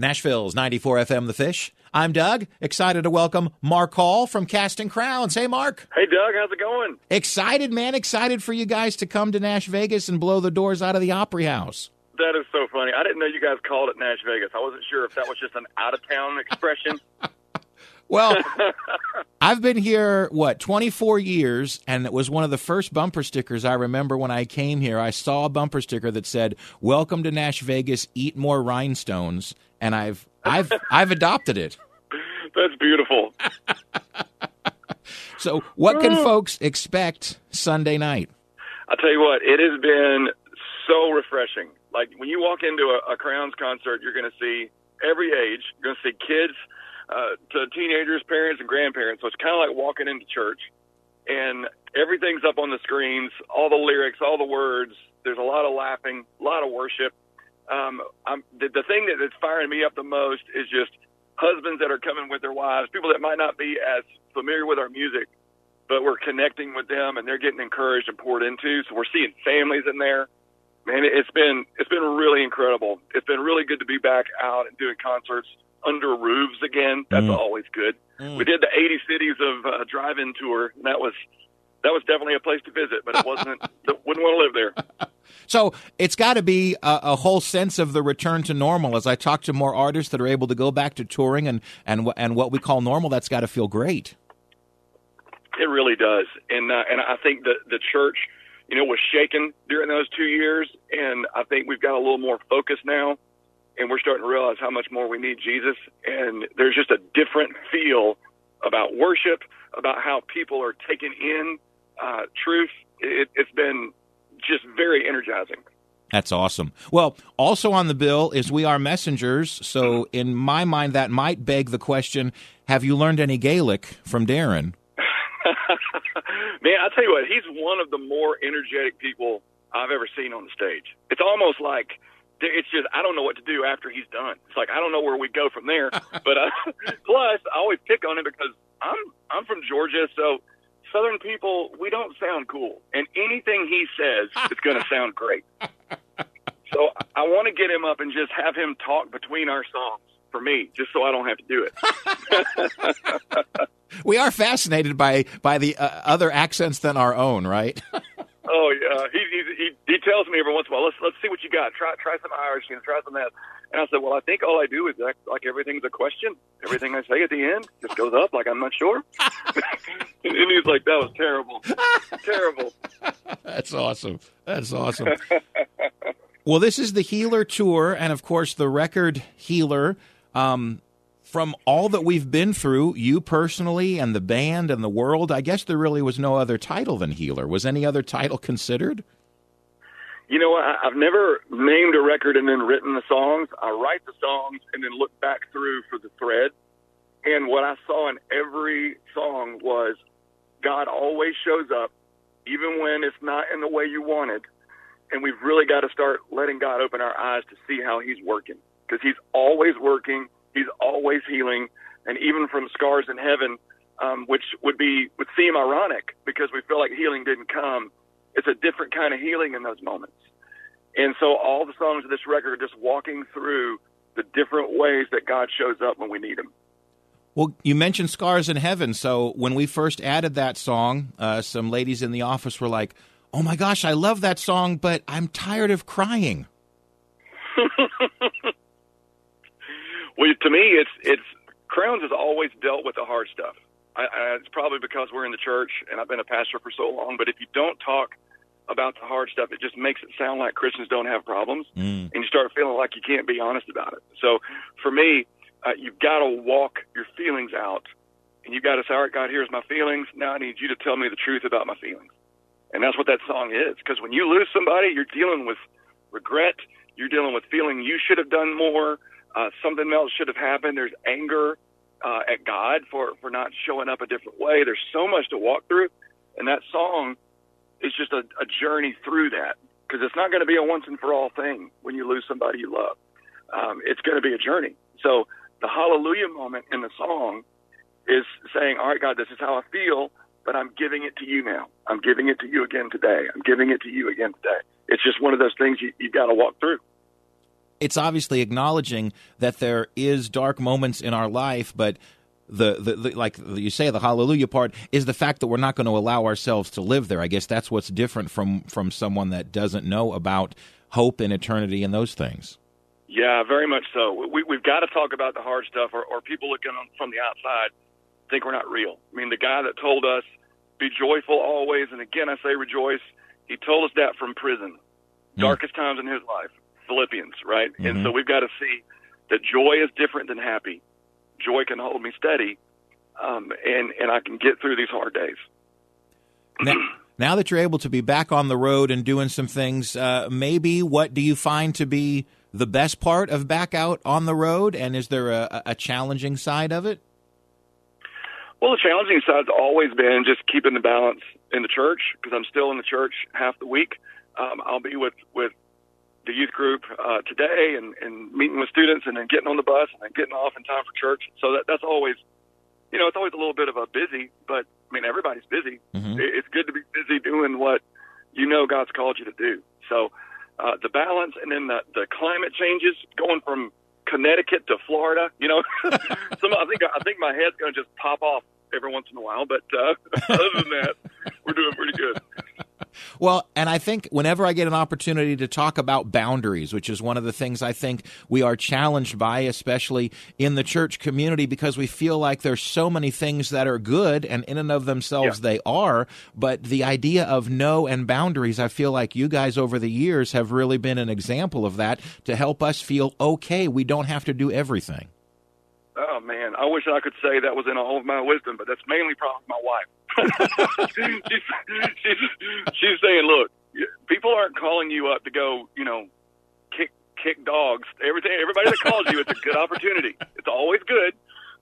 Nashville's 94 FM The Fish. I'm Doug, excited to welcome Mark Hall from Casting Crowns. Hey, Mark. Hey, Doug, how's it going? Excited, man. Excited for you guys to come to Nash Vegas and blow the doors out of the Opry House. That is so funny. I didn't know you guys called it Nash Vegas. I wasn't sure if that was just an out of town expression. Well, I've been here, what, 24 years, and it was one of the first bumper stickers I remember when I came here. I saw a bumper sticker that said, Welcome to Nash Vegas, eat more rhinestones. And I've I've I've adopted it. That's beautiful. so what can folks expect Sunday night? I'll tell you what, it has been so refreshing. Like when you walk into a, a Crowns concert, you're going to see every age. You're going to see kids uh, to teenagers, parents, and grandparents. So it's kind of like walking into church, and everything's up on the screens, all the lyrics, all the words. There's a lot of laughing, a lot of worship. Um, I'm, the, the thing that is firing me up the most is just husbands that are coming with their wives, people that might not be as familiar with our music, but we're connecting with them and they're getting encouraged and poured into. So we're seeing families in there. Man, it's been it's been really incredible. It's been really good to be back out and doing concerts under roofs again. That's mm. always good. Mm. We did the 80 cities of uh, drive-in tour, and that was that was definitely a place to visit, but it wasn't. wouldn't want to live there. So it's got to be a, a, whole sense of the return to normal. As I talk to more artists that are able to go back to touring and and and what we call normal, that's got to feel great. It really does, and uh, and I think that the church, you know, was shaken during those two years, and I think we've got a little more focus now and we're starting to realize how much more we need Jesus. And there's just a different feel about worship, about how people are taking in uh, truth. It, it's been just very energizing. That's awesome. Well, also on the bill is We Are Messengers. So, in my mind, that might beg the question Have you learned any Gaelic from Darren? Man, I tell you what, he's one of the more energetic people I've ever seen on the stage. It's almost like it's just I don't know what to do after he's done. It's like I don't know where we go from there. but uh, plus, I always pick on him because I'm I'm from Georgia, so Southern people we don't sound cool, and anything he says is going to sound great. So I want to get him up and just have him talk between our songs for me, just so I don't have to do it. we are fascinated by by the uh, other accents than our own, right? Oh yeah, he, he he he tells me every once in a while, let's let's see what you got. Try try some Irish, try some that. And I said, well, I think all I do is act like everything's a question. Everything I say at the end just goes up like I'm not sure. and he's like, that was terrible, terrible. That's awesome. That's awesome. well, this is the Healer tour, and of course, the record Healer. Um, from all that we've been through, you personally and the band and the world, I guess there really was no other title than Healer. Was any other title considered? You know, I've never named a record and then written the songs. I write the songs and then look back through for the thread. And what I saw in every song was God always shows up, even when it's not in the way you wanted. And we've really got to start letting God open our eyes to see how He's working because He's always working He's always healing, and even from scars in heaven, um, which would be would seem ironic because we feel like healing didn't come. It's a different kind of healing in those moments, and so all the songs of this record are just walking through the different ways that God shows up when we need Him. Well, you mentioned Scars in Heaven. So when we first added that song, uh, some ladies in the office were like, "Oh my gosh, I love that song, but I'm tired of crying." Well, to me, it's it's Crowns has always dealt with the hard stuff. I, I, it's probably because we're in the church and I've been a pastor for so long. But if you don't talk about the hard stuff, it just makes it sound like Christians don't have problems, mm. and you start feeling like you can't be honest about it. So, for me, uh, you've got to walk your feelings out, and you've got to say, "All right, God, here's my feelings. Now I need you to tell me the truth about my feelings." And that's what that song is. Because when you lose somebody, you're dealing with regret. You're dealing with feeling you should have done more Uh, something else should have happened. There's anger uh, at God for for not showing up a different way. There's so much to walk through, and that song is just a, a journey through that because it's not going to be a once and for all thing when you lose somebody you love. Um, it's going to be a journey. So the hallelujah moment in the song is saying, "All right, God, this is how I feel." But I'm giving it to you now. I'm giving it to you again today. I'm giving it to you again today. It's just one of those things you, you got to walk through it's obviously acknowledging that there is dark moments in our life, but the, the, the, like you say the hallelujah part is the fact that we're not going to allow ourselves to live there. I guess that's what's different from from someone that doesn't know about hope and eternity and those things. Yeah, very much so. We, we've got to talk about the hard stuff, or, or people looking on, from the outside think we're not real. I mean, the guy that told us be joyful always, and again I say rejoice. He told us that from prison, mm. darkest times in his life. Philippians, right? Mm-hmm. And so we've got to see that joy is different than happy. Joy can hold me steady, um, and and I can get through these hard days. Now, now, that you're able to be back on the road and doing some things, uh, maybe what do you find to be the best part of back out on the road? And is there a, a challenging side of it? Well, the challenging side's always been just keeping the balance in the church because I'm still in the church half the week. Um, I'll be with with the youth group uh, today and, and meeting with students and then getting on the bus and then getting off in time for church. So that, that's always, you know, it's always a little bit of a busy, but I mean, everybody's busy. Mm-hmm. It's good to be busy doing what you know God's called you to do. So uh, the balance and then the, the climate changes going from Connecticut to Florida, you know, some, I think, I think my head's going to just pop off every once in a while, but uh, other than that, we're doing pretty good. Well, and I think whenever I get an opportunity to talk about boundaries, which is one of the things I think we are challenged by, especially in the church community, because we feel like there's so many things that are good and in and of themselves yeah. they are. But the idea of no and boundaries, I feel like you guys over the years have really been an example of that to help us feel okay. We don't have to do everything. Oh man, I wish I could say that was in all of my wisdom, but that's mainly probably my wife. She's, she's she's saying, look, people aren't calling you up to go, you know, kick kick dogs. Everything, everybody that calls you, it's a good opportunity. It's always good.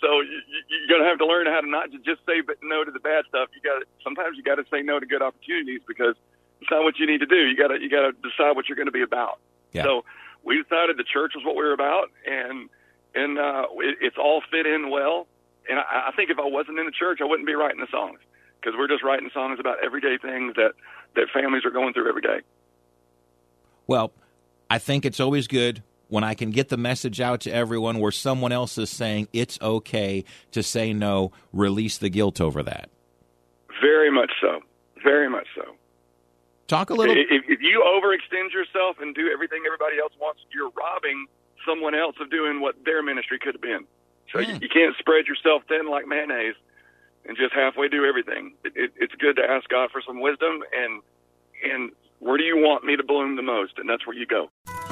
So you, you're gonna have to learn how to not just say no to the bad stuff. You got sometimes you got to say no to good opportunities because it's not what you need to do. You got to you got to decide what you're going to be about. Yeah. So we decided the church was what we were about, and and uh, it, it's all fit in well. And I, I think if I wasn't in the church, I wouldn't be writing the songs because we're just writing songs about everyday things that that families are going through every day. Well, I think it's always good when I can get the message out to everyone where someone else is saying it's okay to say no, release the guilt over that. Very much so. Very much so. Talk a little. If, if you overextend yourself and do everything everybody else wants, you're robbing someone else of doing what their ministry could have been. So hmm. you, you can't spread yourself thin like mayonnaise and just halfway do everything. It, it, it's good to ask God for some wisdom and and where do you want me to bloom the most, and that's where you go.